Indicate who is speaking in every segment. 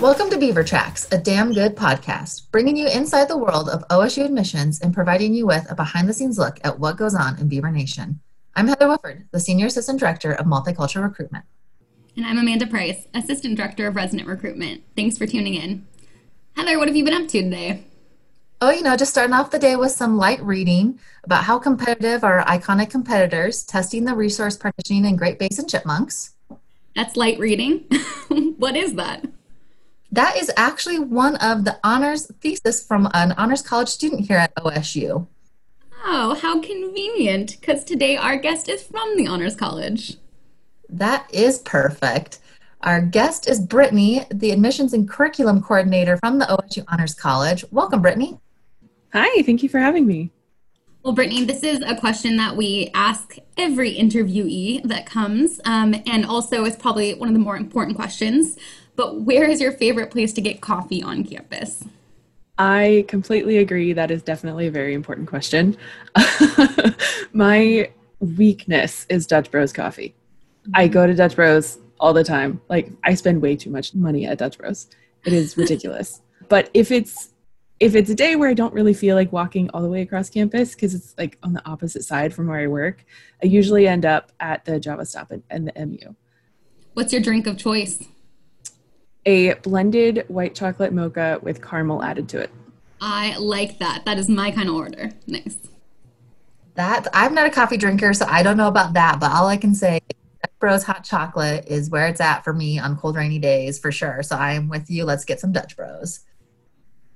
Speaker 1: Welcome to Beaver Tracks, a damn good podcast, bringing you inside the world of OSU admissions and providing you with a behind the scenes look at what goes on in Beaver Nation. I'm Heather Whifford, the Senior Assistant Director of Multicultural Recruitment.
Speaker 2: And I'm Amanda Price, Assistant Director of Resident Recruitment. Thanks for tuning in. Heather, what have you been up to today?
Speaker 1: Oh, you know, just starting off the day with some light reading about how competitive our iconic competitors, testing the resource partitioning in Great Basin chipmunks.
Speaker 2: That's light reading. what is that?
Speaker 1: That is actually one of the honors thesis from an honors college student here at OSU.
Speaker 2: Oh, how convenient, because today our guest is from the Honors College.
Speaker 1: That is perfect. Our guest is Brittany, the admissions and curriculum coordinator from the OSU Honors College. Welcome, Brittany.
Speaker 3: Hi, thank you for having me.
Speaker 2: Well, Brittany, this is a question that we ask every interviewee that comes, um, and also it's probably one of the more important questions. But where is your favorite place to get coffee on campus?
Speaker 3: I completely agree. That is definitely a very important question. My weakness is Dutch Bros coffee. I go to Dutch Bros all the time. Like I spend way too much money at Dutch Bros. It is ridiculous. but if it's if it's a day where I don't really feel like walking all the way across campus because it's like on the opposite side from where I work, I usually end up at the Java Stop and the MU.
Speaker 2: What's your drink of choice?
Speaker 3: A blended white chocolate mocha with caramel added to it.
Speaker 2: I like that. That is my kind of order. Nice.
Speaker 1: That I'm not a coffee drinker, so I don't know about that. But all I can say, Dutch Bros hot chocolate is where it's at for me on cold, rainy days for sure. So I'm with you. Let's get some Dutch Bros.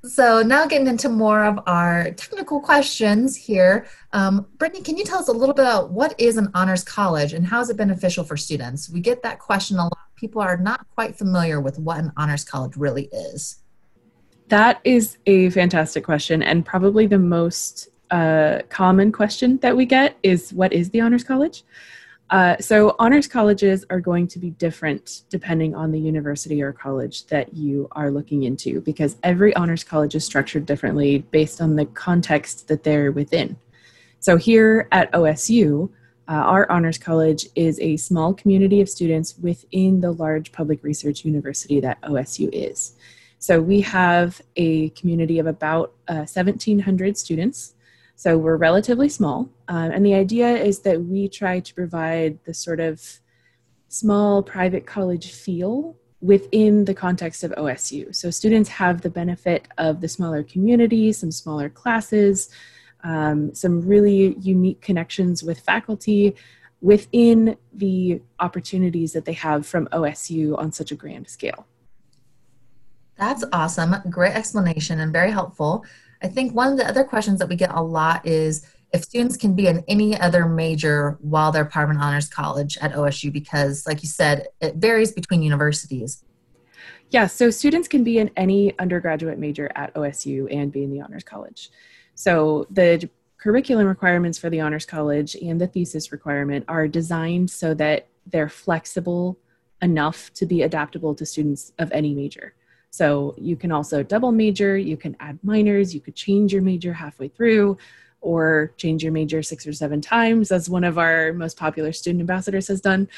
Speaker 1: So now getting into more of our technical questions here. Um, Brittany, can you tell us a little bit about what is an honors college and how is it beneficial for students? We get that question a lot. People are not quite familiar with what an honors college really is.
Speaker 3: That is a fantastic question and probably the most uh, common question that we get is what is the honors college? Uh, so, honors colleges are going to be different depending on the university or college that you are looking into because every honors college is structured differently based on the context that they're within. So, here at OSU, uh, our honors college is a small community of students within the large public research university that OSU is. So, we have a community of about uh, 1,700 students. So we're relatively small. Um, and the idea is that we try to provide the sort of small private college feel within the context of OSU. So students have the benefit of the smaller community, some smaller classes, um, some really unique connections with faculty within the opportunities that they have from OSU on such a grand scale.
Speaker 1: That's awesome. Great explanation and very helpful. I think one of the other questions that we get a lot is if students can be in any other major while they're part of an honors college at OSU, because, like you said, it varies between universities.
Speaker 3: Yeah, so students can be in any undergraduate major at OSU and be in the honors college. So the curriculum requirements for the honors college and the thesis requirement are designed so that they're flexible enough to be adaptable to students of any major. So you can also double major, you can add minors, you could change your major halfway through or change your major six or seven times, as one of our most popular student ambassadors has done.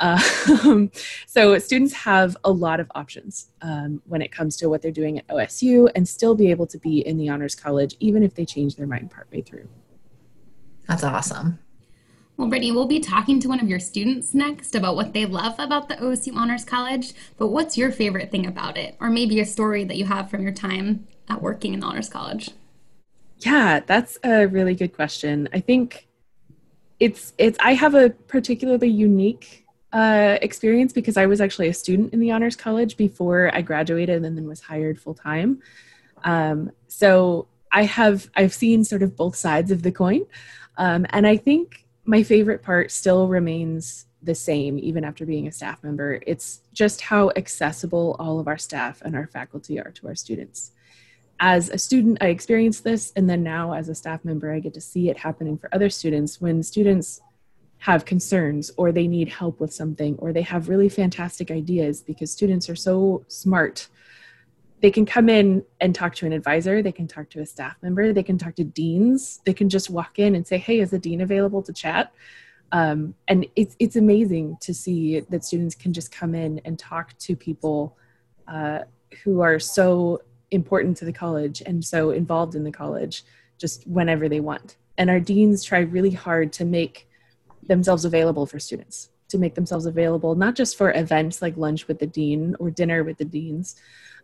Speaker 3: Um, so students have a lot of options um, when it comes to what they're doing at OSU and still be able to be in the Honors College even if they change their mind partway through.
Speaker 1: That's awesome.
Speaker 2: Well, Brittany, we'll be talking to one of your students next about what they love about the OSU Honors College, but what's your favorite thing about it? Or maybe a story that you have from your time at working in the Honors College?
Speaker 3: Yeah, that's a really good question. I think it's it's I have a particularly unique uh, experience because I was actually a student in the Honors College before I graduated and then was hired full time. Um, so I have I've seen sort of both sides of the coin, um, and I think my favorite part still remains the same even after being a staff member. It's just how accessible all of our staff and our faculty are to our students. As a student, I experienced this, and then now as a staff member, I get to see it happening for other students when students have concerns or they need help with something or they have really fantastic ideas because students are so smart they can come in and talk to an advisor they can talk to a staff member they can talk to deans they can just walk in and say hey is the dean available to chat um, and it's, it's amazing to see that students can just come in and talk to people uh, who are so important to the college and so involved in the college just whenever they want. And our deans try really hard to make themselves available for students, to make themselves available not just for events like lunch with the dean or dinner with the deans,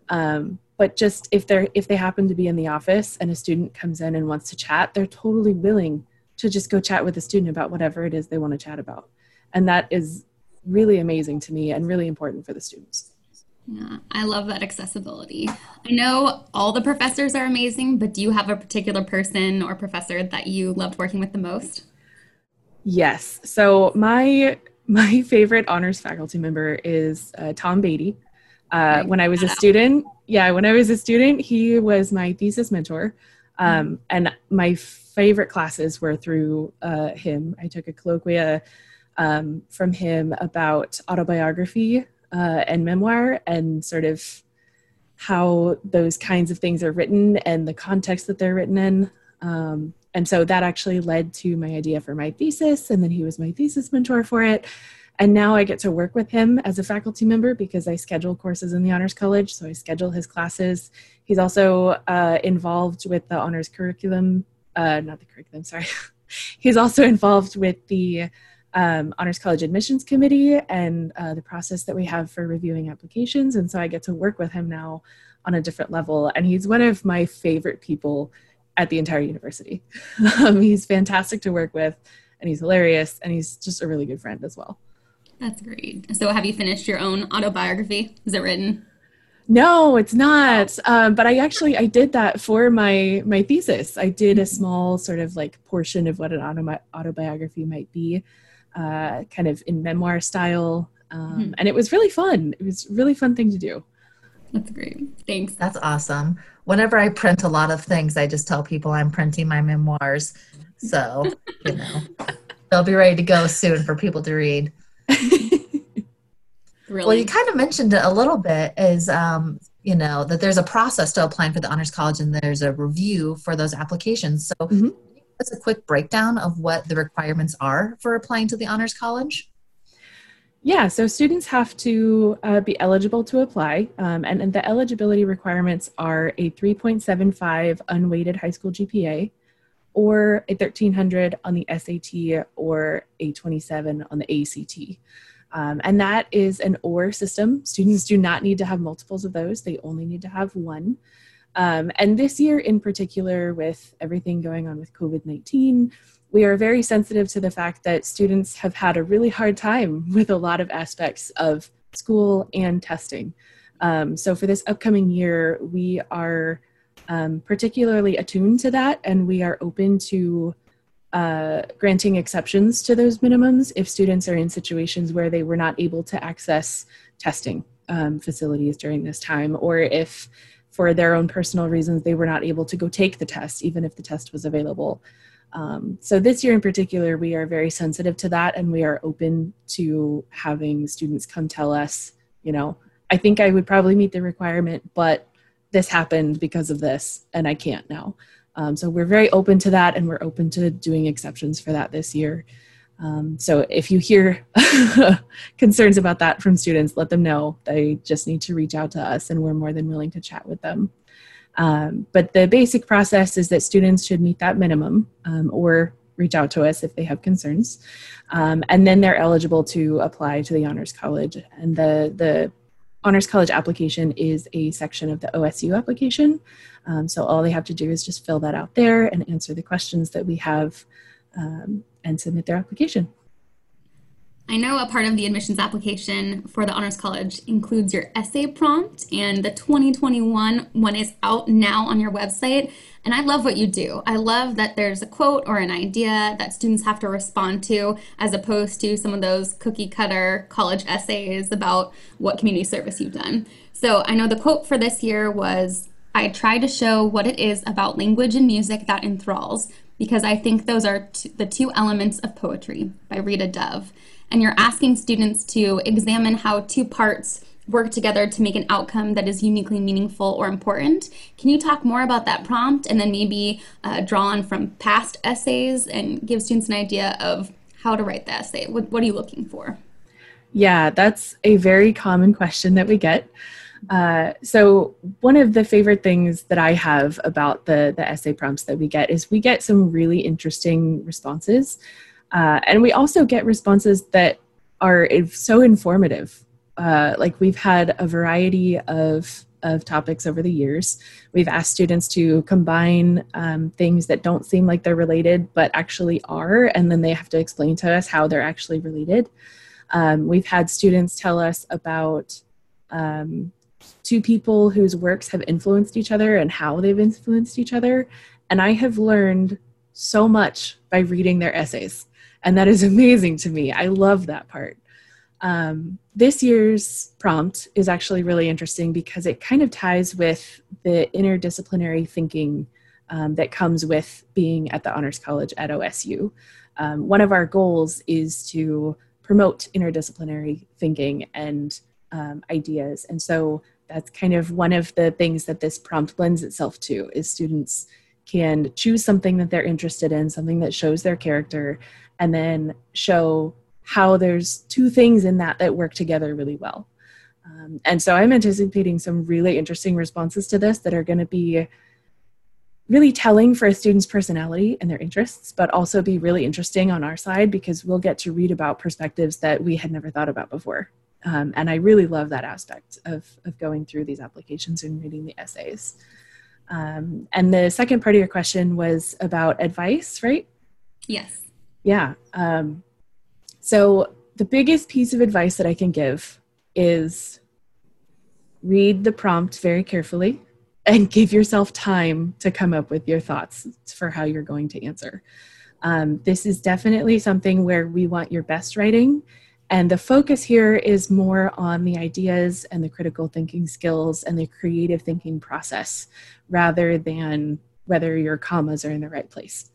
Speaker 3: um, but just if they're if they happen to be in the office and a student comes in and wants to chat, they're totally willing to just go chat with a student about whatever it is they want to chat about. And that is really amazing to me and really important for the students.
Speaker 2: Yeah, I love that accessibility. I know all the professors are amazing, but do you have a particular person or professor that you loved working with the most?
Speaker 3: Yes. So my my favorite honors faculty member is uh, Tom Beatty. Uh, when I was a student, yeah, when I was a student, he was my thesis mentor, um, mm-hmm. and my favorite classes were through uh, him. I took a colloquia um, from him about autobiography uh, and memoir and sort of how those kinds of things are written and the context that they're written in. Um, and so that actually led to my idea for my thesis, and then he was my thesis mentor for it. And now I get to work with him as a faculty member because I schedule courses in the Honors College. So I schedule his classes. He's also uh, involved with the Honors curriculum, uh, not the curriculum, sorry. He's also involved with the um, Honors College Admissions Committee and uh, the process that we have for reviewing applications. And so I get to work with him now on a different level. And he's one of my favorite people at the entire university. um, he's fantastic to work with, and he's hilarious, and he's just a really good friend as well.
Speaker 2: That's great. So, have you finished your own autobiography? Is it written?
Speaker 3: No, it's not. Um, but I actually I did that for my my thesis. I did a mm-hmm. small sort of like portion of what an auto, autobiography might be uh, kind of in memoir style. Um, mm-hmm. And it was really fun. It was really fun thing to do.
Speaker 2: That's great. Thanks.
Speaker 1: That's awesome. Whenever I print a lot of things, I just tell people I'm printing my memoirs. So, you know, they'll be ready to go soon for people to read. Really? Well, you kind of mentioned it a little bit is, um, you know, that there's a process to applying for the Honors College and there's a review for those applications. So, mm-hmm us a quick breakdown of what the requirements are for applying to the Honors College?
Speaker 3: Yeah, so students have to uh, be eligible to apply, um, and, and, the eligibility requirements are a 3.75 unweighted high school GPA, or a 1300 on the SAT, or a 27 on the ACT. Um, and that is an OR system. Students do not need to have multiples of those, they only need to have one. Um, and this year, in particular, with everything going on with COVID 19, we are very sensitive to the fact that students have had a really hard time with a lot of aspects of school and testing. Um, so, for this upcoming year, we are um, particularly attuned to that and we are open to uh, granting exceptions to those minimums if students are in situations where they were not able to access testing um, facilities during this time or if for their own personal reasons, they were not able to go take the test, even if the test was available. Um, so this year in particular, we are very sensitive to that, and we are open to having students come tell us, you know, I think I would probably meet the requirement, but this happened because of this, and I can't now. Um, so we're very open to that, and we're open to doing exceptions for that this year. Um, so if you hear concerns about that from students, let them know. They just need to reach out to us, and we're more than willing to chat with them. Um, but the basic process is that students should meet that minimum um, or reach out to us if they have concerns. Um, and then they're eligible to apply to the Honors College. And the, the Honors College application is a section of the OSU application. Um, so all they have to do is just fill that out there and answer the questions that we have um, and submit their application.
Speaker 2: I know a part of the admissions application for the Honors College includes your essay prompt, and the 2021 one is out now on your website. And I love what you do. I love that there's a quote or an idea that students have to respond to, as opposed to some of those cookie cutter college essays about what community service you've done. So I know the quote for this year was I try to show what it is about language and music that enthralls, because I think those are t- the two elements of poetry by Rita Dove. And you're asking students to examine how two parts work together to make an outcome that is uniquely meaningful or important. Can you talk more about that prompt and then maybe uh, draw on from past essays and give students an idea of how to write the essay? What, what are you looking for?
Speaker 3: Yeah, that's a very common question that we get. Uh, so one of the favorite things that I have about the the essay prompts that we get is we get some really interesting responses, uh, and we also get responses that are so informative. Uh, like we've had a variety of of topics over the years. We've asked students to combine um, things that don't seem like they're related but actually are, and then they have to explain to us how they're actually related. Um, we've had students tell us about um, two people whose works have influenced each other and how they've influenced each other. And I have learned so much by reading their essays. And that is amazing to me. I love that part. Um, this year's prompt is actually really interesting because it kind of ties with the interdisciplinary thinking um, that comes with being at the Honors College at OSU. Um, one of our goals is to promote interdisciplinary thinking and um, ideas. And so that's kind of one of the things that this prompt lends itself to is students can choose something that they're interested in, something that shows their character, and then show how there's two things in that that work together really well. Um, and so I'm anticipating some really interesting responses to this that are going to be really telling for a student's personality and their interests, but also be really interesting on our side because we'll get to read about perspectives that we had never thought about before. Um, and I really love that aspect of, of going through these applications and reading the essays. Um, and the second part of your question was about advice, right?
Speaker 2: Yes.
Speaker 3: Yeah. Um, so the biggest piece of advice that I can give is read the prompt very carefully and give yourself time to come up with your thoughts for how you're going to answer. Um, this is definitely something where we want your best writing. And the focus here is more on the ideas and the critical thinking skills and the creative thinking process rather than whether your commas are in the right place.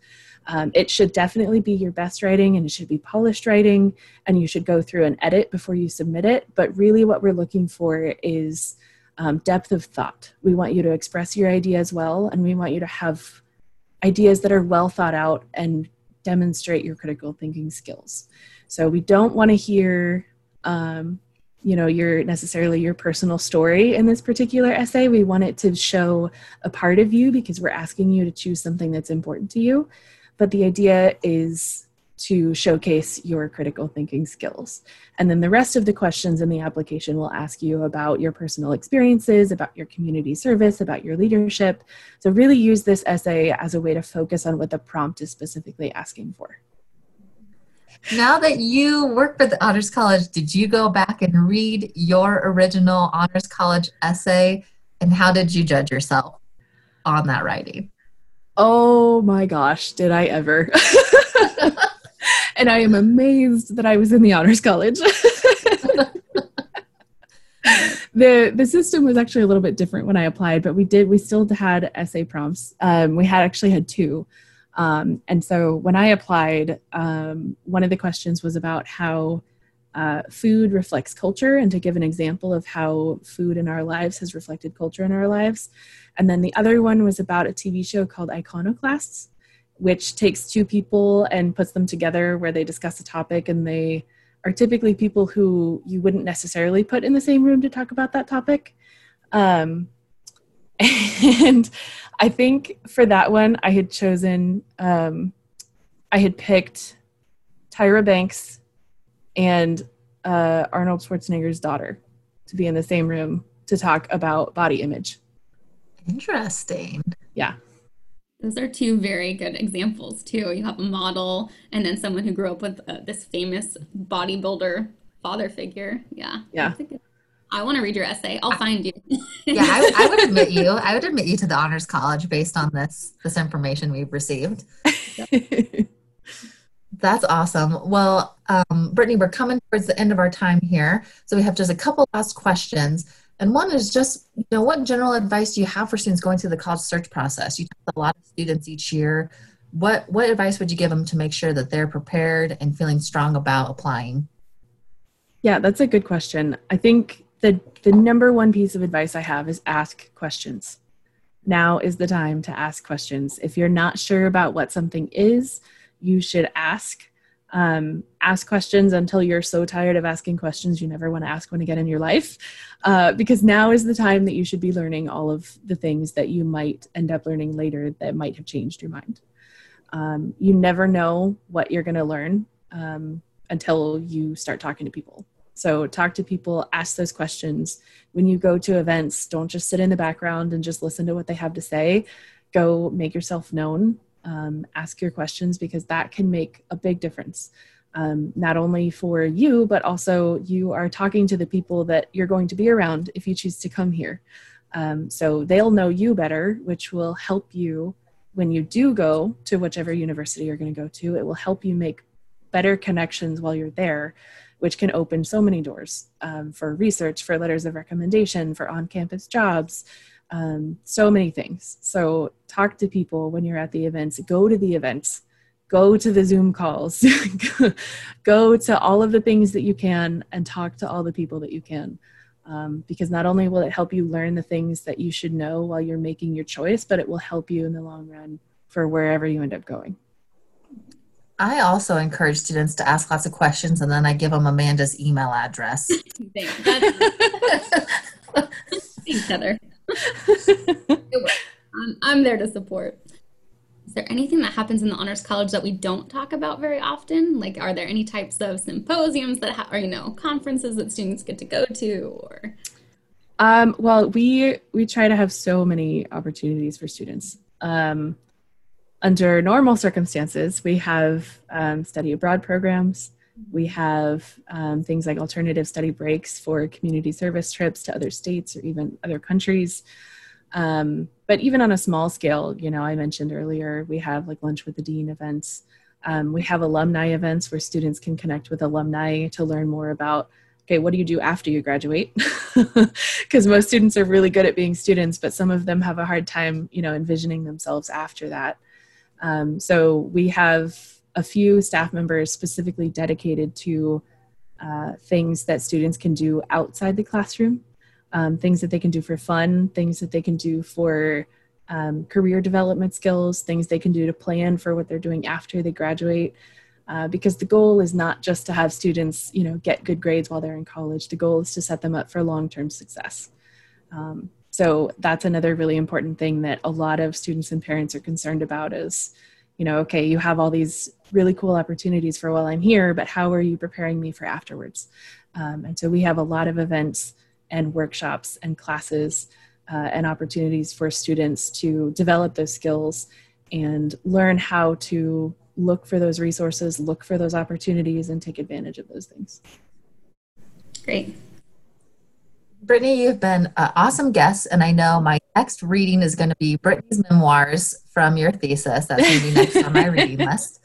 Speaker 3: Um, it should definitely be your best writing and it should be polished writing, and you should go through and edit before you submit it. But really, what we're looking for is um, depth of thought. We want you to express your ideas well, and we want you to have ideas that are well thought out and demonstrate your critical thinking skills. So we don't want to hear, um, you know, your necessarily your personal story in this particular essay. We want it to show a part of you because we're asking you to choose something that's important to you. But the idea is to showcase your critical thinking skills. And then the rest of the questions in the application will ask you about your personal experiences, about your community service, about your leadership. So, really use this essay as a way to focus on what the prompt is specifically asking for.
Speaker 1: Now that you work for the Honors College, did you go back and read your original Honors College essay? And how did you judge yourself on that writing?
Speaker 3: Oh my gosh, did I ever? and I am amazed that I was in the honors college. the the system was actually a little bit different when I applied, but we did we still had essay prompts. Um, we had actually had two, um, and so when I applied, um, one of the questions was about how uh, food reflects culture, and to give an example of how food in our lives has reflected culture in our lives. And then the other one was about a TV show called Iconoclasts, which takes two people and puts them together where they discuss a topic and they are typically people who you wouldn't necessarily put in the same room to talk about that topic. Um, and I think for that one, I had chosen, um, I had picked Tyra Banks and uh, Arnold Schwarzenegger's daughter to be in the same room to talk about body image.
Speaker 1: Interesting.
Speaker 3: Yeah.
Speaker 2: Those are two very good examples too. You have a model and then someone who grew up with uh, this famous bodybuilder father figure. Yeah.
Speaker 3: Yeah.
Speaker 2: I want to read your essay. I'll find you.
Speaker 1: yeah, I, I, would admit you. I would admit you to the honors college based on this this information we've received. That's awesome. Well, um, Brittany, we're coming towards the end of our time here, so we have just a couple last questions. And one is just, you know, what general advice do you have for students going through the college search process? You talk to a lot of students each year. What what advice would you give them to make sure that they're prepared and feeling strong about applying?
Speaker 3: Yeah, that's a good question. I think the the number one piece of advice I have is ask questions. Now is the time to ask questions. If you're not sure about what something is, you should ask. Um, ask questions until you're so tired of asking questions you never want to ask one again in your life. Uh, because now is the time that you should be learning all of the things that you might end up learning later that might have changed your mind. Um, you never know what you're going to learn um, until you start talking to people. So, talk to people, ask those questions. When you go to events, don't just sit in the background and just listen to what they have to say. Go make yourself known um, ask your questions because that can make a big difference. Um, not only for you, but also you are talking to the people that you're going to be around if you choose to come here. Um, so they'll know you better, which will help you when you do go to whichever university you're going to go to. It will help you make better connections while you're there, which can open so many doors um, for research, for letters of recommendation, for on campus jobs, um, so many things. So talk to people when you're at the events, go to the events, go to the Zoom calls, go to all of the things that you can and talk to all the people that you can. Um, because not only will it help you learn the things that you should know while you're making your choice, but it will help you in the long run for wherever you end up going.
Speaker 1: I also encourage students to ask lots of questions and then I give them Amanda's email address.
Speaker 2: Thanks, Heather. um, I'm there to support. Is there anything that happens in the Honors College that we don't talk about very often? Like, are there any types of symposiums that, ha- or you know, conferences that students get to go to, or?
Speaker 3: Um, well, we we try to have so many opportunities for students. Um, under normal circumstances, we have um, study abroad programs. We have um, things like alternative study breaks for community service trips to other states or even other countries. Um, but even on a small scale, you know, I mentioned earlier, we have like lunch with the dean events. Um, we have alumni events where students can connect with alumni to learn more about okay, what do you do after you graduate? Because most students are really good at being students, but some of them have a hard time, you know, envisioning themselves after that. Um, so we have a few staff members specifically dedicated to uh, things that students can do outside the classroom, um, things that they can do for fun, things that they can do for um, career development skills, things they can do to plan for what they're doing after they graduate. Uh, because the goal is not just to have students, you know, get good grades while they're in college. The goal is to set them up for long-term success. Um, so that's another really important thing that a lot of students and parents are concerned about is you know, okay, you have all these really cool opportunities for while I'm here, but how are you preparing me for afterwards? Um, and so we have a lot of events and workshops and classes uh, and opportunities for students to develop those skills and learn how to look for those resources, look for those opportunities, and take advantage of those things.
Speaker 2: Great.
Speaker 1: Brittany, you've been an awesome guest, and I know my next reading is going to be Brittany's memoirs from your thesis. That's going to be next on my reading list.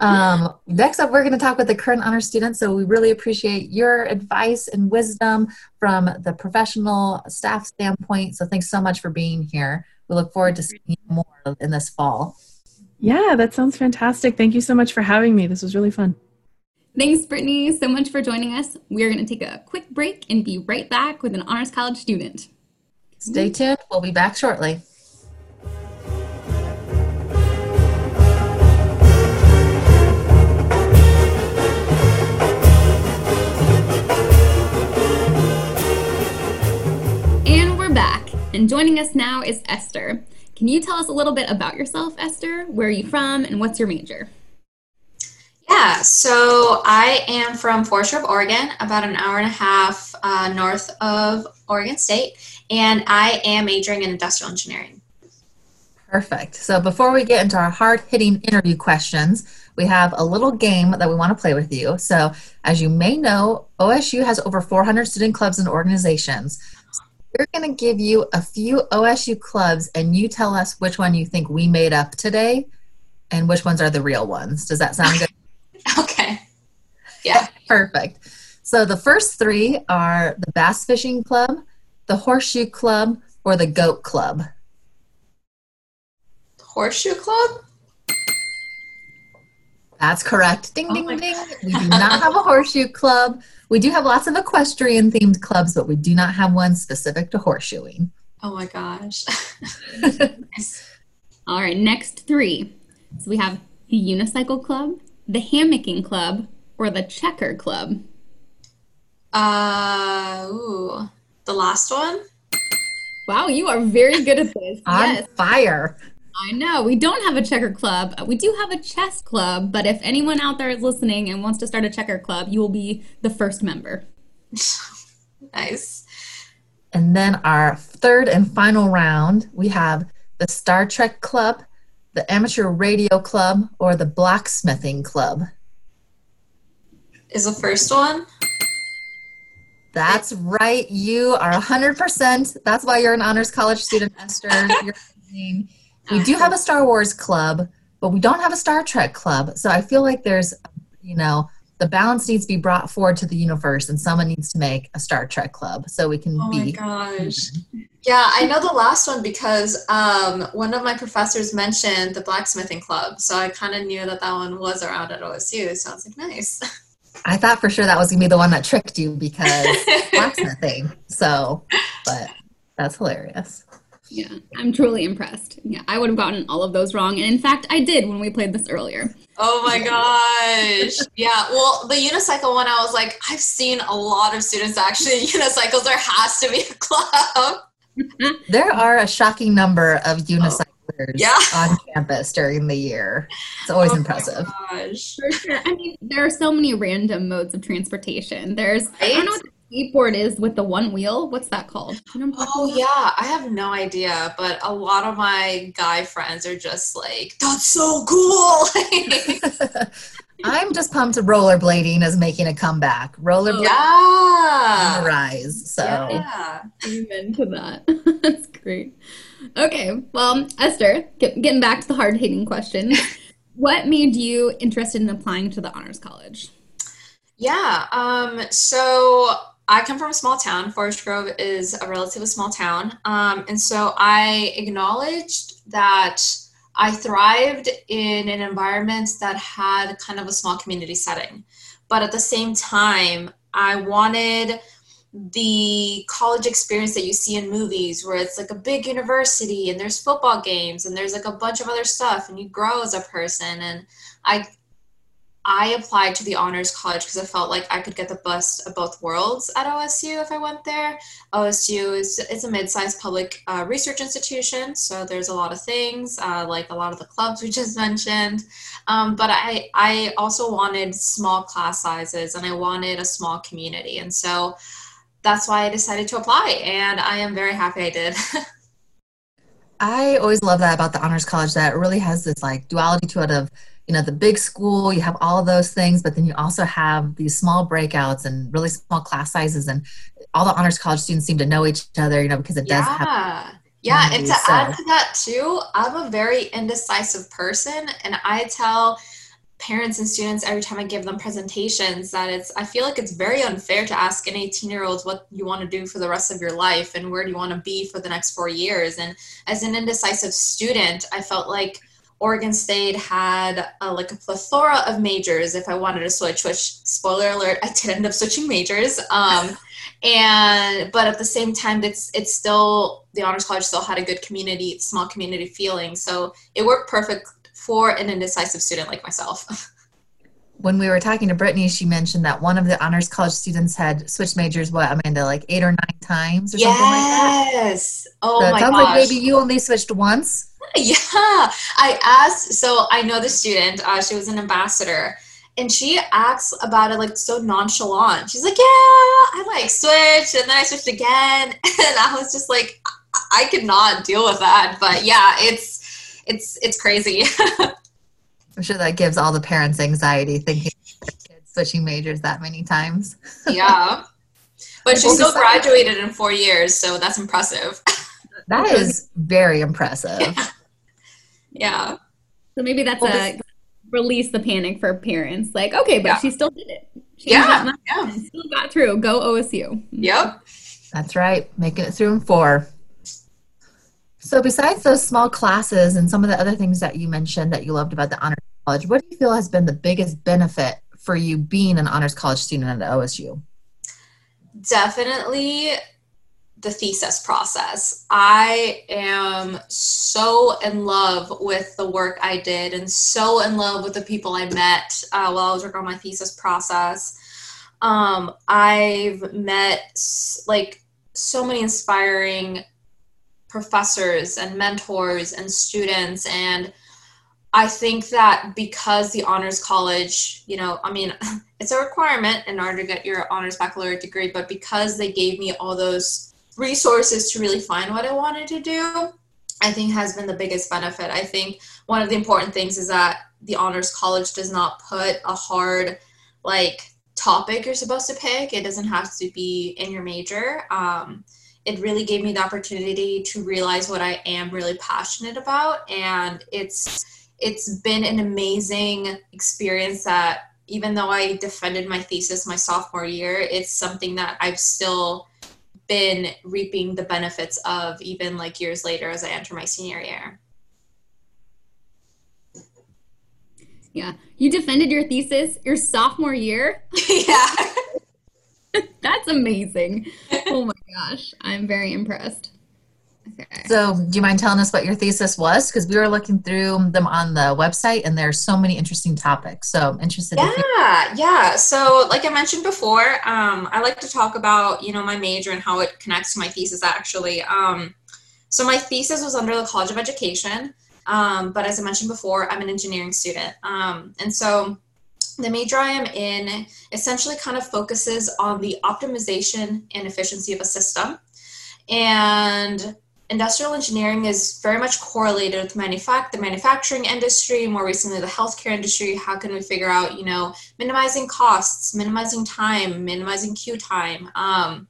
Speaker 1: Um, next up, we're going to talk with the current honor students. So we really appreciate your advice and wisdom from the professional staff standpoint. So thanks so much for being here. We look forward to seeing you more in this fall.
Speaker 3: Yeah, that sounds fantastic. Thank you so much for having me. This was really fun.
Speaker 2: Thanks, Brittany, so much for joining us. We are going to take a quick break and be right back with an Honors College student.
Speaker 1: Stay tuned. We'll be back shortly.
Speaker 2: And we're back. And joining us now is Esther. Can you tell us a little bit about yourself, Esther? Where are you from and what's your major?
Speaker 4: Yeah, so I am from Forest Grove, Oregon, about an hour and a half uh, north of Oregon State, and I am majoring in industrial engineering.
Speaker 1: Perfect. So before we get into our hard hitting interview questions, we have a little game that we want to play with you. So, as you may know, OSU has over 400 student clubs and organizations. we're going to give you a few OSU clubs, and you tell us which one you think we made up today and which ones are the real ones. Does that sound good?
Speaker 4: Yeah.
Speaker 1: Perfect. So the first three are the Bass Fishing Club, the Horseshoe Club, or the Goat Club.
Speaker 4: Horseshoe Club?
Speaker 1: That's correct. Ding,
Speaker 4: Oh
Speaker 1: ding, ding. We do not have a horseshoe club. We do have lots of equestrian themed clubs, but we do not have one specific to horseshoeing.
Speaker 4: Oh my gosh.
Speaker 2: All right, next three. So we have the Unicycle Club, the hammocking club, or the checker club?
Speaker 4: Uh, ooh, the last one.
Speaker 2: Wow, you are very good at this.
Speaker 1: On
Speaker 2: yes,
Speaker 1: fire.
Speaker 2: I know. We don't have a checker club. We do have a chess club, but if anyone out there is listening and wants to start a checker club, you will be the first member.
Speaker 4: Nice.
Speaker 1: And then our third and final round, we have the Star Trek Club, the Amateur Radio Club, or the Blacksmithing Club.
Speaker 4: Is the first one?
Speaker 1: That's right. You are 100%. That's why you're an honors college student, Esther. You're we do have a Star Wars club, but we don't have a Star Trek club. So I feel like there's, you know, the balance needs to be brought forward to the universe and someone needs to make a Star Trek club so we can
Speaker 4: Oh my
Speaker 1: be.
Speaker 4: gosh. Yeah, I know the last one because um, one of my professors mentioned the blacksmithing club, so I kind of knew that that one was around at OSU. So I was like, nice.
Speaker 1: I thought for sure that was going to be the one that tricked you because blacksmithing. So, but that's hilarious.
Speaker 2: Yeah, I'm truly impressed. Yeah, I would have gotten all of those wrong. And in fact, I did when we played this earlier.
Speaker 4: Oh my gosh. Yeah. Well, the unicycle one, I was like, I've seen a lot of students actually unicycles. There has to be a club.
Speaker 1: There are a shocking number of oh. Unicyclers
Speaker 4: Yeah.
Speaker 1: on campus during the year. It's always
Speaker 4: Oh my
Speaker 1: impressive.
Speaker 4: Gosh.
Speaker 2: For sure. I mean, there are so many random modes of transportation. There's, I don't know what the skateboard is with the one wheel. What's that called? You know what I'm
Speaker 4: Oh
Speaker 2: talking
Speaker 4: yeah, I have no idea, but a lot of my guy friends are just like, "That's so cool!"
Speaker 1: I'm just pumped rollerblading is making a comeback. Rollerblading on
Speaker 4: yeah,
Speaker 1: rise. So
Speaker 4: yeah.
Speaker 2: Amen to that. That's great. Okay, well, Esther, get, getting back to the hard hitting question, what made you interested in applying to the Honors College?
Speaker 4: Yeah. Um, so I come from a small town. Forest Grove is a relatively small town. Um, and so I acknowledged that I thrived in an environment that had kind of a small community setting. But at the same time, I wanted the college experience that you see in movies where it's like a big university and there's football games and there's like a bunch of other stuff and you grow as a person and I I applied to the honors college because I felt like I could get the best of both worlds at OSU if I went there. OSU is it's a mid-sized public uh, research institution, so there's a lot of things uh, like a lot of the clubs we just mentioned. Um, but I I also wanted small class sizes and I wanted a small community, and so that's why I decided to apply, and I am very happy I did.
Speaker 1: I always love that about the honors college that it really has this like duality to it of you know the big school you have all of those things but then you also have these small breakouts and really small class sizes and all the honors college students seem to know each other you know because it does have
Speaker 4: yeah. Yeah, mm-hmm, and to
Speaker 1: community,
Speaker 4: add to that too, I'm a very indecisive person, and I tell parents and students every time I give them presentations that it's I feel like it's very unfair to ask an 18 year old what you want to do for the rest of your life and where do you want to be for the next four years. And as an indecisive student, I felt like Oregon State had a, like a plethora of majors if I wanted to switch. Which spoiler alert, I did end up switching majors. Um, and but at the same time it's it's still the honors college still had a good community small community feeling so it worked perfect for an indecisive student like myself
Speaker 1: when we were talking to Brittany, she mentioned that one of the honors college students had switched majors. What Amanda, like eight or nine times or something like that.
Speaker 4: yes oh
Speaker 1: so
Speaker 4: my
Speaker 1: sounds
Speaker 4: gosh
Speaker 1: like maybe you only switched once.
Speaker 4: yeah i asked so i know the student uh, she was an ambassador and she acts about it like so nonchalant she's like yeah i like switched and then i switched again and i was just like i I could not deal with that but yeah it's it's it's crazy
Speaker 1: I'm sure that gives all the parents anxiety thinking kids switching majors that many times.
Speaker 4: yeah but she still graduated in four years so that's impressive
Speaker 1: That is very impressive.
Speaker 4: yeah
Speaker 2: So maybe that's
Speaker 1: Well,
Speaker 2: a release the panic for parents. Like, okay, but
Speaker 4: Yeah.
Speaker 2: she still did it. She
Speaker 4: Yeah, yeah.
Speaker 2: still got through. Go OSU.
Speaker 4: yep
Speaker 1: That's right, making it through in four. So, besides those small classes and some of the other things that you mentioned that you loved about the honors college, what do you feel has been the biggest benefit for you being an honors college student at OSU?
Speaker 4: definitely the thesis process. I am so in love with the work I did and so in love with the people I met uh, while I was working on my thesis process. Um, I've met like so many inspiring professors and mentors and students and I think that because the honors college, you know, I mean, it's a requirement in order to get your honors baccalaureate degree, but because they gave me all those resources to really find what I wanted to do, I think has been the biggest benefit. I think one of the important things is that the honors college does not put a hard like topic you're supposed to pick. It doesn't have to be in your major. Um, it really gave me the opportunity to realize what I am really passionate about, and it's it's been an amazing experience that even though I defended my thesis my sophomore year, it's something that I've still been reaping the benefits of even like years later as I enter my senior year.
Speaker 2: Yeah. You defended your thesis your sophomore year?
Speaker 4: yeah.
Speaker 2: That's amazing. Oh my gosh. I'm very impressed.
Speaker 1: Okay. So, do you mind telling us what your thesis was? Because we were looking through them on the website, and there's so many interesting topics. So, I'm interested.
Speaker 4: Yeah, yeah. So, like I mentioned before, um, I like to talk about you know my major and how it connects to my thesis. Actually, um, so my thesis was under the College of Education, um, but as I mentioned before, I'm an engineering student, um, and so the major I am in essentially kind of focuses on the optimization and efficiency of a system. And industrial engineering is very much correlated with the manufacturing industry, more recently the healthcare industry. How can we figure out, you know, minimizing costs, minimizing time, minimizing queue time? Um,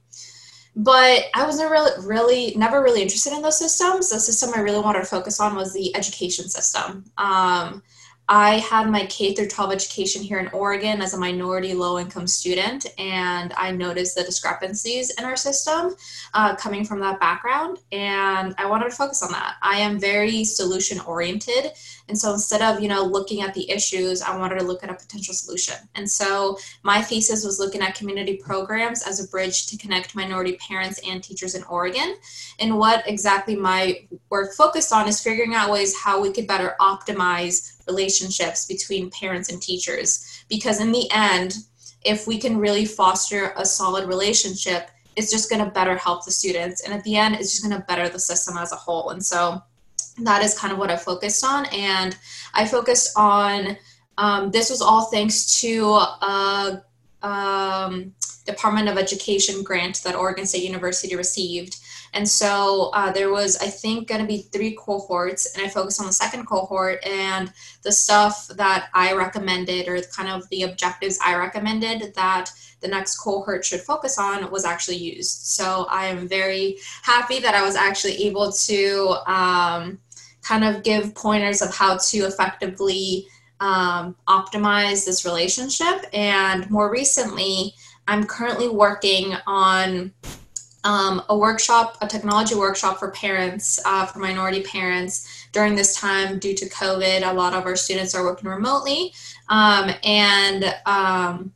Speaker 4: but I was never really, really, never really interested in those systems. The system I really wanted to focus on was the education system. Um, I had my K through 12 education here in Oregon as a minority low income student, and I noticed the discrepancies in our system uh, coming from that background, and I wanted to focus on that. I am very solution oriented, and so instead of you know looking at the issues, I wanted to look at a potential solution. And so my thesis was looking at community programs as a bridge to connect minority parents and teachers in Oregon. And what exactly my work focused on is figuring out ways how we could better optimize relationships between parents and teachers. Because in the end, if we can really foster a solid relationship, it's just going to better help the students. And at the end, it's just going to better the system as a whole. And so that is kind of what I focused on. And I focused on um, this was all thanks to a um, Department of Education grant that Oregon State University received. And so uh, there was, I think, going to be three cohorts, and I focused on the second cohort and the stuff that I recommended, or kind of the objectives I recommended that the next cohort should focus on, was actually used. So I am very happy that I was actually able to um, kind of give pointers of how to effectively um, optimize this relationship. And more recently, I'm currently working on um, a workshop, a technology workshop for parents, uh, for minority parents. During this time, due to COVID, a lot of our students are working remotely, um, and um,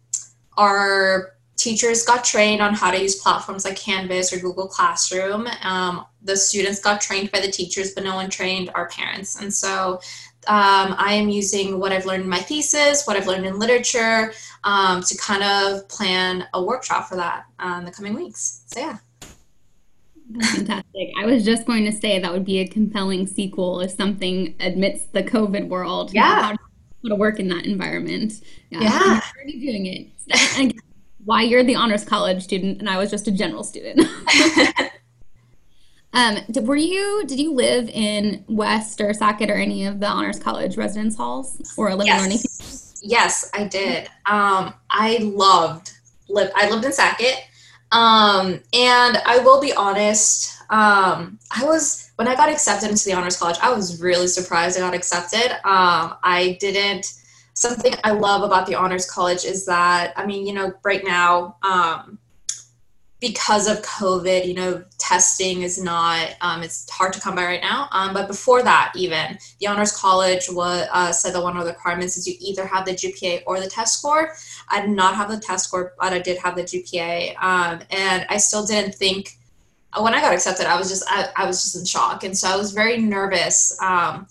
Speaker 4: our teachers got trained on how to use platforms like Canvas or Google Classroom. Um, the students got trained by the teachers, but no one trained our parents. And so um, I am using what I've learned in my thesis, what I've learned in literature, um, to kind of plan a workshop for that uh, in the coming weeks. So, yeah.
Speaker 2: Fantastic. I was just going to say that would be a compelling sequel if something admits the COVID world.
Speaker 4: Yeah.
Speaker 2: How to, how to work in that environment.
Speaker 4: Yeah. yeah. You're
Speaker 2: already doing it. And why you're the honors college student and I was just a general student. um, did, were you, did you live in West or Sackett or any of the honors college residence halls or a living
Speaker 4: yes.
Speaker 2: learning?
Speaker 4: Yes, I did. Um, I loved, live, I lived in Sackett. Um, and I will be honest, um, I was when I got accepted into the honors college, I was really surprised I got accepted. Um, I didn't something I love about the honors college is that I mean, you know, right now, um, because of COVID, you know, testing is not, um, it's hard to come by right now. Um, but before that, even the Honors College was, uh, said that one of the requirements is you either have the GPA or the test score. I did not have the test score, but I did have the GPA. Um, and I still didn't think when I got accepted, I was just I, I was just in shock, and so I was very nervous. Um,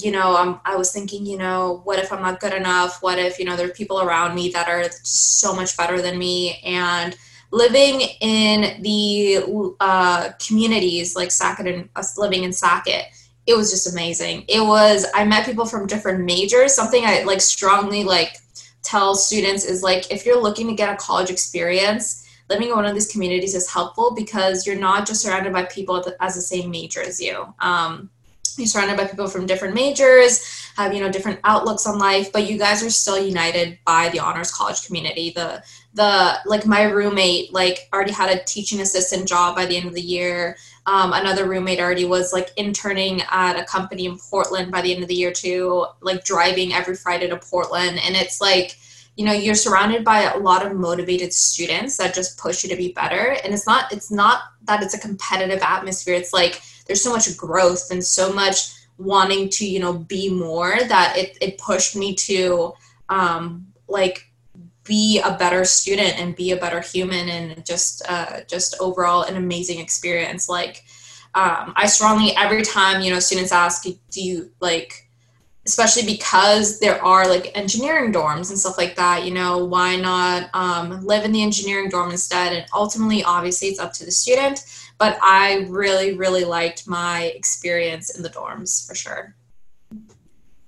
Speaker 4: you know, um, I was thinking, you know, what if I'm not good enough? What if you know there are people around me that are so much better than me? And living in the uh, communities like Sackett and us living in Sackett, it was just amazing. It was I met people from different majors. Something I like strongly like tell students is like if you're looking to get a college experience living in one of these communities is helpful because you're not just surrounded by people as the same major as you. Um, you're surrounded by people from different majors, have you know different outlooks on life, but you guys are still united by the honors college community. The the like my roommate like already had a teaching assistant job by the end of the year. Um, another roommate already was like interning at a company in Portland by the end of the year too, like driving every Friday to Portland, and it's like you know you're surrounded by a lot of motivated students that just push you to be better. And it's not it's not that it's a competitive atmosphere. It's like there's so much growth and so much wanting to you know be more that it, it pushed me to um like be a better student and be a better human and just uh just overall an amazing experience. Like um i strongly every time you know students ask do you like especially because there are like engineering dorms and stuff like that you know why not um, live in the engineering dorm instead? And ultimately obviously it's up to the student but i really really liked my experience in the dorms for sure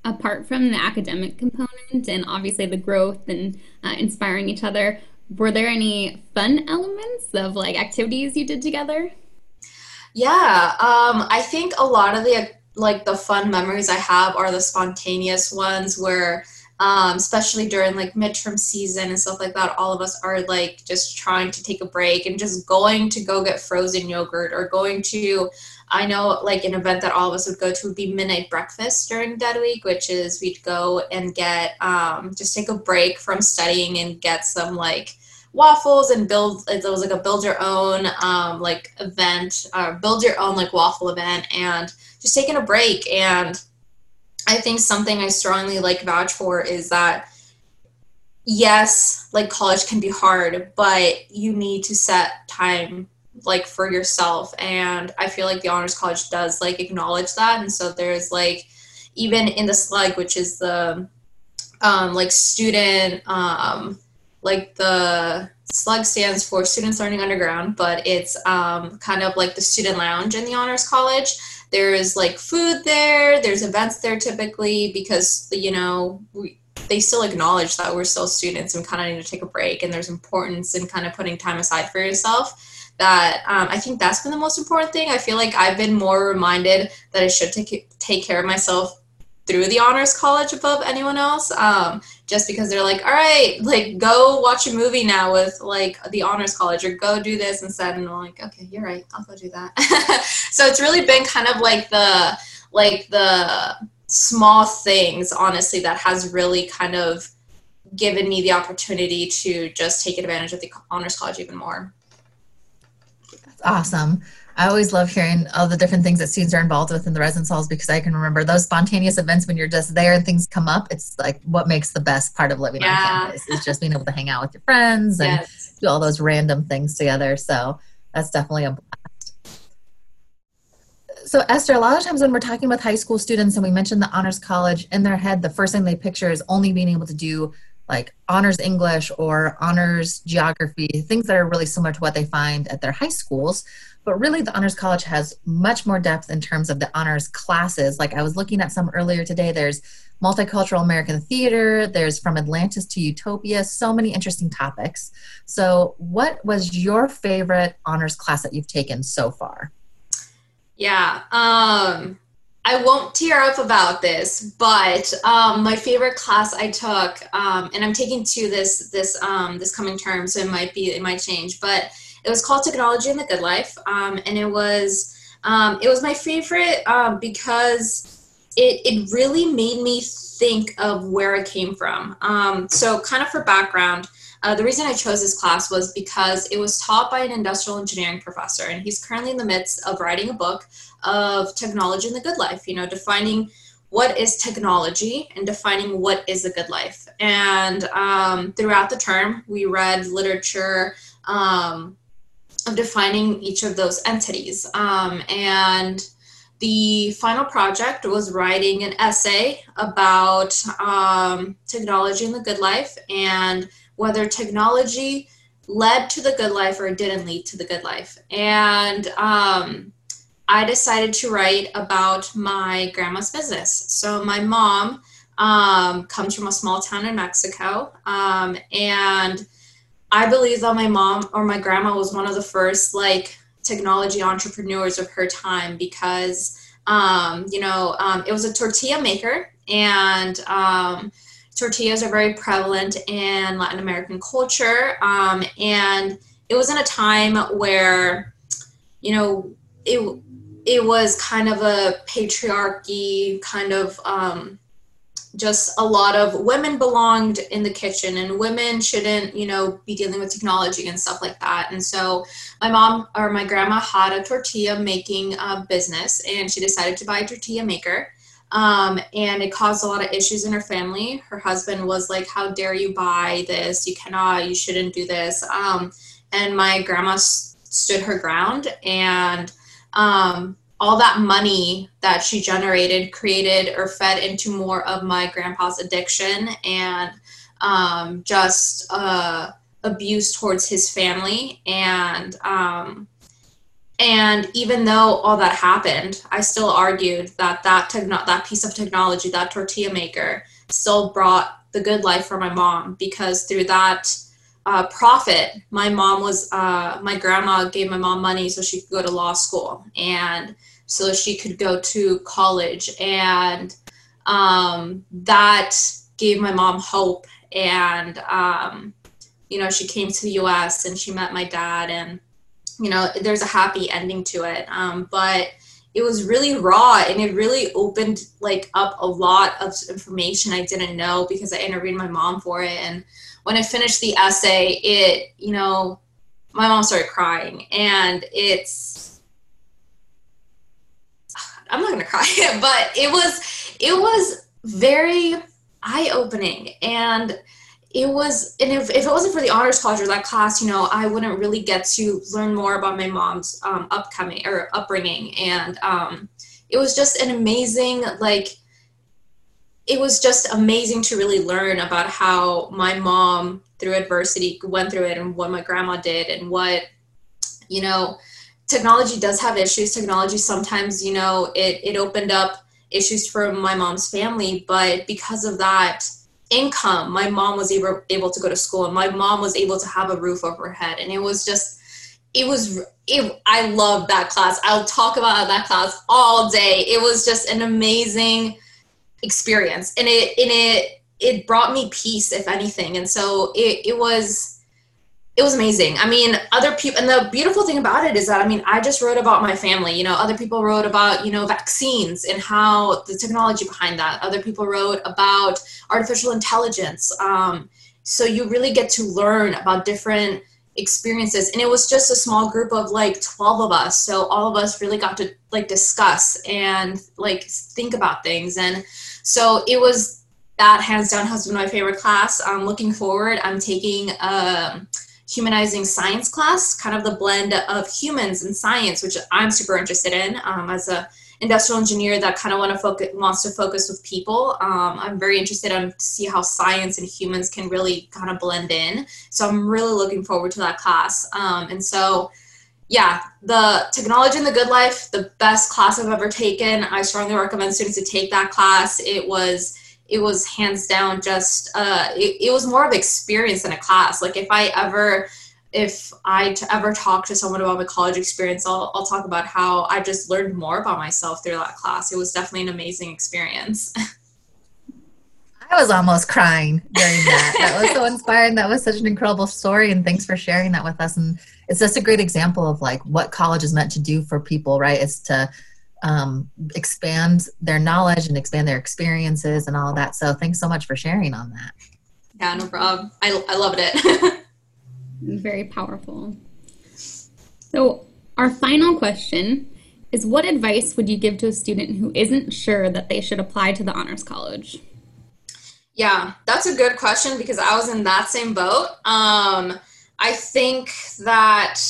Speaker 2: apart from the academic component and obviously the growth and uh, inspiring each other were there any fun elements of like activities you did together?
Speaker 4: Yeah um, i think a lot of the like the fun memories I have are the spontaneous ones where um, especially during like midterm season and stuff like that all of us are like just trying to take a break and just going to go get frozen yogurt or going to i know like an event that all of us would go to would be midnight breakfast during dead week which is we'd go and get um, just take a break from studying and get some like waffles and build it was like a build your own um, like event uh, build your own like waffle event and just taking a break. And I think something I strongly like vouch for is that yes, like college can be hard, but you need to set time like for yourself. And I feel like the honors college does like acknowledge that. And so there's like even in the slug, which is the um, like student um, like the slug stands for students learning underground but it's um, kind of like the student lounge in the honors college there's like food there there's events there typically because you know we, they still acknowledge that we're still students and kind of need to take a break and there's importance in kind of putting time aside for yourself that um, i think that's been the most important thing. I feel like i've been more reminded that i should take, take care of myself through the honors college above anyone else um, just because they're like all right like go watch a movie now with like the honors college or go do this instead and i'm like okay you're right i'll go do that. So it's really been kind of like the like the small things honestly that has really kind of given me the opportunity to just take advantage of the honors college even more
Speaker 1: awesome I always love hearing all the different things that students are involved with in the residence halls because I can remember those spontaneous events when you're just there and things come up. It's like what makes the best part of living yeah. on campus is just being able to hang out with your friends and yes. do all those random things together. So that's definitely a blast. So Esther, a lot of times when we're talking with high school students and we mention the honors college in their head, the first thing they picture is only being able to do like honors English or honors geography, things that are really similar to what they find at their high schools. But really, the Honors College has much more depth in terms of the honors classes. Like I was looking at some earlier today, there's multicultural American theater, there's from Atlantis to Utopia, so many interesting topics. So, what was your favorite honors class that you've taken so far?
Speaker 4: Yeah, um, I won't tear up about this, but um, my favorite class I took, um, and I'm taking two this this um, this coming term, so it might be it might change, but it was called Technology and the Good Life, um, and it was um, it was my favorite um, because it it really made me think of where I came from. So, kind of for background. Uh, the reason I chose this class was because it was taught by an industrial engineering professor, and he's currently in the midst of writing a book of technology and the good life, you know, defining what is technology and defining what is a good life. And um, throughout the term, we read literature um, of defining each of those entities. Um, and the final project was writing an essay about um, technology and the good life and whether technology led to the good life or didn't lead to the good life. And um, I decided to write about my grandma's business. So my mom um, comes from a small town in Mexico, um, and I believe that my mom or my grandma was one of the first like technology entrepreneurs of her time because um, you know um, it was a tortilla maker and um, tortillas are very prevalent in Latin American culture um, and it was in a time where you know it it was kind of a patriarchy kind of um, just a lot of women belonged in the kitchen and women shouldn't you know be dealing with technology and stuff like that. And so my mom or my grandma had a tortilla making uh, business and she decided to buy a tortilla maker. Um, and it caused a lot of issues in her family. Her husband was like how dare you buy this? You cannot you shouldn't do this. Um, and my grandma s- stood her ground and um, all that money that she generated created or fed into more of my grandpa's addiction and um, just uh, abuse towards his family. And um, and even though all that happened i still argued that that that piece of technology that tortilla maker still brought the good life for my mom because through that uh, profit. My mom was uh, my grandma gave my mom money so she could go to law school and so she could go to college. And um, that gave my mom hope and um, you know she came to the us and she met my dad and you know there's a happy ending to it. Um, but it was really raw and it really opened like up a lot of information i didn't know because i interviewed my mom for it and when i finished the essay it you know my mom started crying and it's I'm not gonna cry, but it was it was very eye opening and it was and if, if it wasn't for the honors college or that class you know i wouldn't really get to learn more about my mom's um, upcoming or upbringing and um, it was just an amazing like it was just amazing to really learn about how my mom through adversity went through it and what my grandma did and what you know technology does have issues. Technology sometimes, you know, it, it opened up issues for my mom's family, but because of that income, my mom was able, able to go to school and my mom was able to have a roof over her head. And it was just, it was, it, I loved that class. I'll talk about that class all day. It was just an amazing experience. And it, it, it brought me peace, if anything. And so it, it was, it was amazing. I mean, other people, and the beautiful thing about it is that, I mean, I just wrote about my family. You know, other people wrote about, you know, vaccines and how the technology behind that. Other people wrote about artificial intelligence. Um, so you really get to learn about different experiences. And it was just a small group of like 12 of us. So all of us really got to like discuss and like think about things. And so it was that hands down has been my favorite class. I'm looking forward. I'm taking, a humanizing science class, kind of the blend of humans and science, which I'm super interested in um, as a industrial engineer that kind of want to focus wants to focus with people. Um, I'm very interested in to see how science and humans can really kind of blend in. So I'm really looking forward to that class. Um, and so, yeah, the technology in the good life, the best class I've ever taken. I strongly recommend students to take that class. It was it was hands down just uh, it, it was more of experience than a class like if i ever if I t- ever talk to someone about my college experience, I'll, I'll talk about how I just learned more about myself through that class. It was definitely an amazing experience.
Speaker 1: I was almost crying during that. That was so inspiring. That was such an incredible story. And thanks for sharing that with us. And it's just a great example of like what college is meant to do for people, right? It's to um, expand their knowledge and expand their experiences and all of that. So thanks so much for sharing on that.
Speaker 4: Yeah, no problem. I, I loved it.
Speaker 2: Very powerful. So, our final question is What advice would you give to a student who isn't sure that they should apply to the Honors College?
Speaker 4: Yeah, that's a good question because I was in that same boat. Um, I think that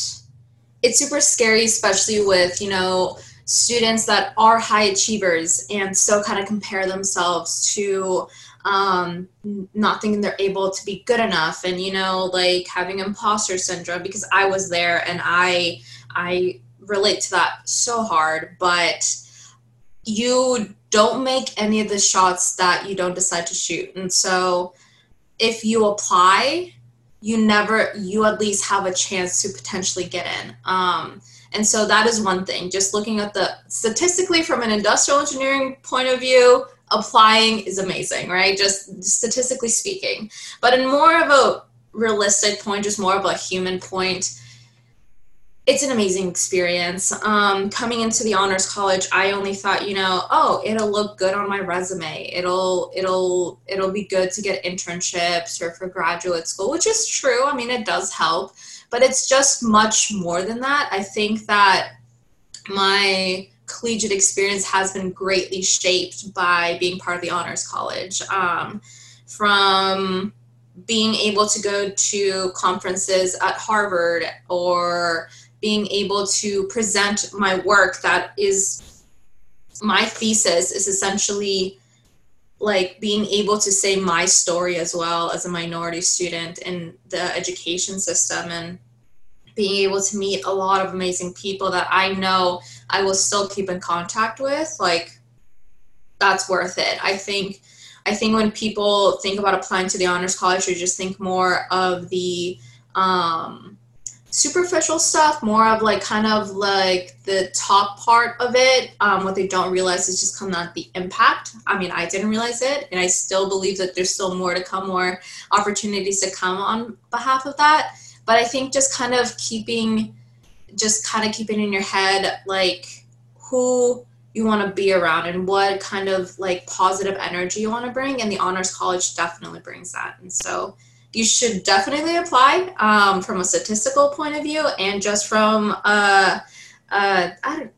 Speaker 4: it's super scary, especially with, you know, students that are high achievers and still kind of compare themselves to um, not thinking they're able to be good enough and you know like having imposter syndrome because i was there and i i relate to that so hard but you don't make any of the shots that you don't decide to shoot and so if you apply you never you at least have a chance to potentially get in um, and so that is one thing just looking at the statistically from an industrial engineering point of view applying is amazing, right? Just statistically speaking. But in more of a realistic point, just more of a human point, it's an amazing experience. Um, coming into the honors college, I only thought, you know, oh, it'll look good on my resume. It'll it'll it'll be good to get internships or for graduate school, which is true. I mean, it does help, but it's just much more than that. I think that my collegiate experience has been greatly shaped by being part of the honors college um, from being able to go to conferences at harvard or being able to present my work that is my thesis is essentially like being able to say my story as well as a minority student in the education system and being able to meet a lot of amazing people that I know I will still keep in contact with, like that's worth it. I think I think when people think about applying to the honors college, they just think more of the um, superficial stuff, more of like kind of like the top part of it. Um, what they don't realize is just come out the impact. I mean, I didn't realize it, and I still believe that there's still more to come, more opportunities to come on behalf of that. But I think just kind of keeping, just kind of keeping in your head like who you want to be around and what kind of like positive energy you want to bring. And the Honors College definitely brings that. And so you should definitely apply um, from a statistical point of view and just from uh, uh,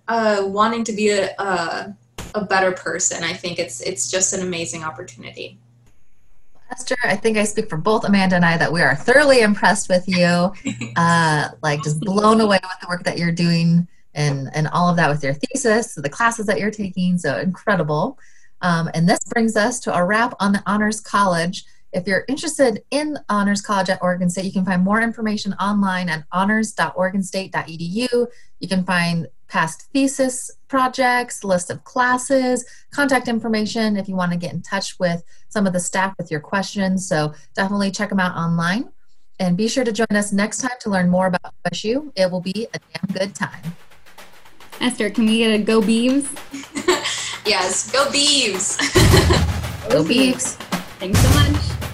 Speaker 4: uh, wanting to be a, a, a better person. I think it's it's just an amazing opportunity.
Speaker 1: Esther, I think I speak for both Amanda and I that we are thoroughly impressed with you, uh, like just blown away with the work that you're doing and and all of that with your thesis, the classes that you're taking. So incredible. Um, and this brings us to a wrap on the Honors College. If you're interested in Honors College at Oregon State, you can find more information online at honors.oregonstate.edu. You can find past thesis projects, list of classes, contact information if you want to get in touch with some of the staff with your questions. So definitely check them out online. And be sure to join us next time to learn more about OSU. It will be a damn good time.
Speaker 2: Esther, can we get a go Beavs?
Speaker 4: yes, go Beavs!
Speaker 1: go Beavs!
Speaker 2: Thanks so much.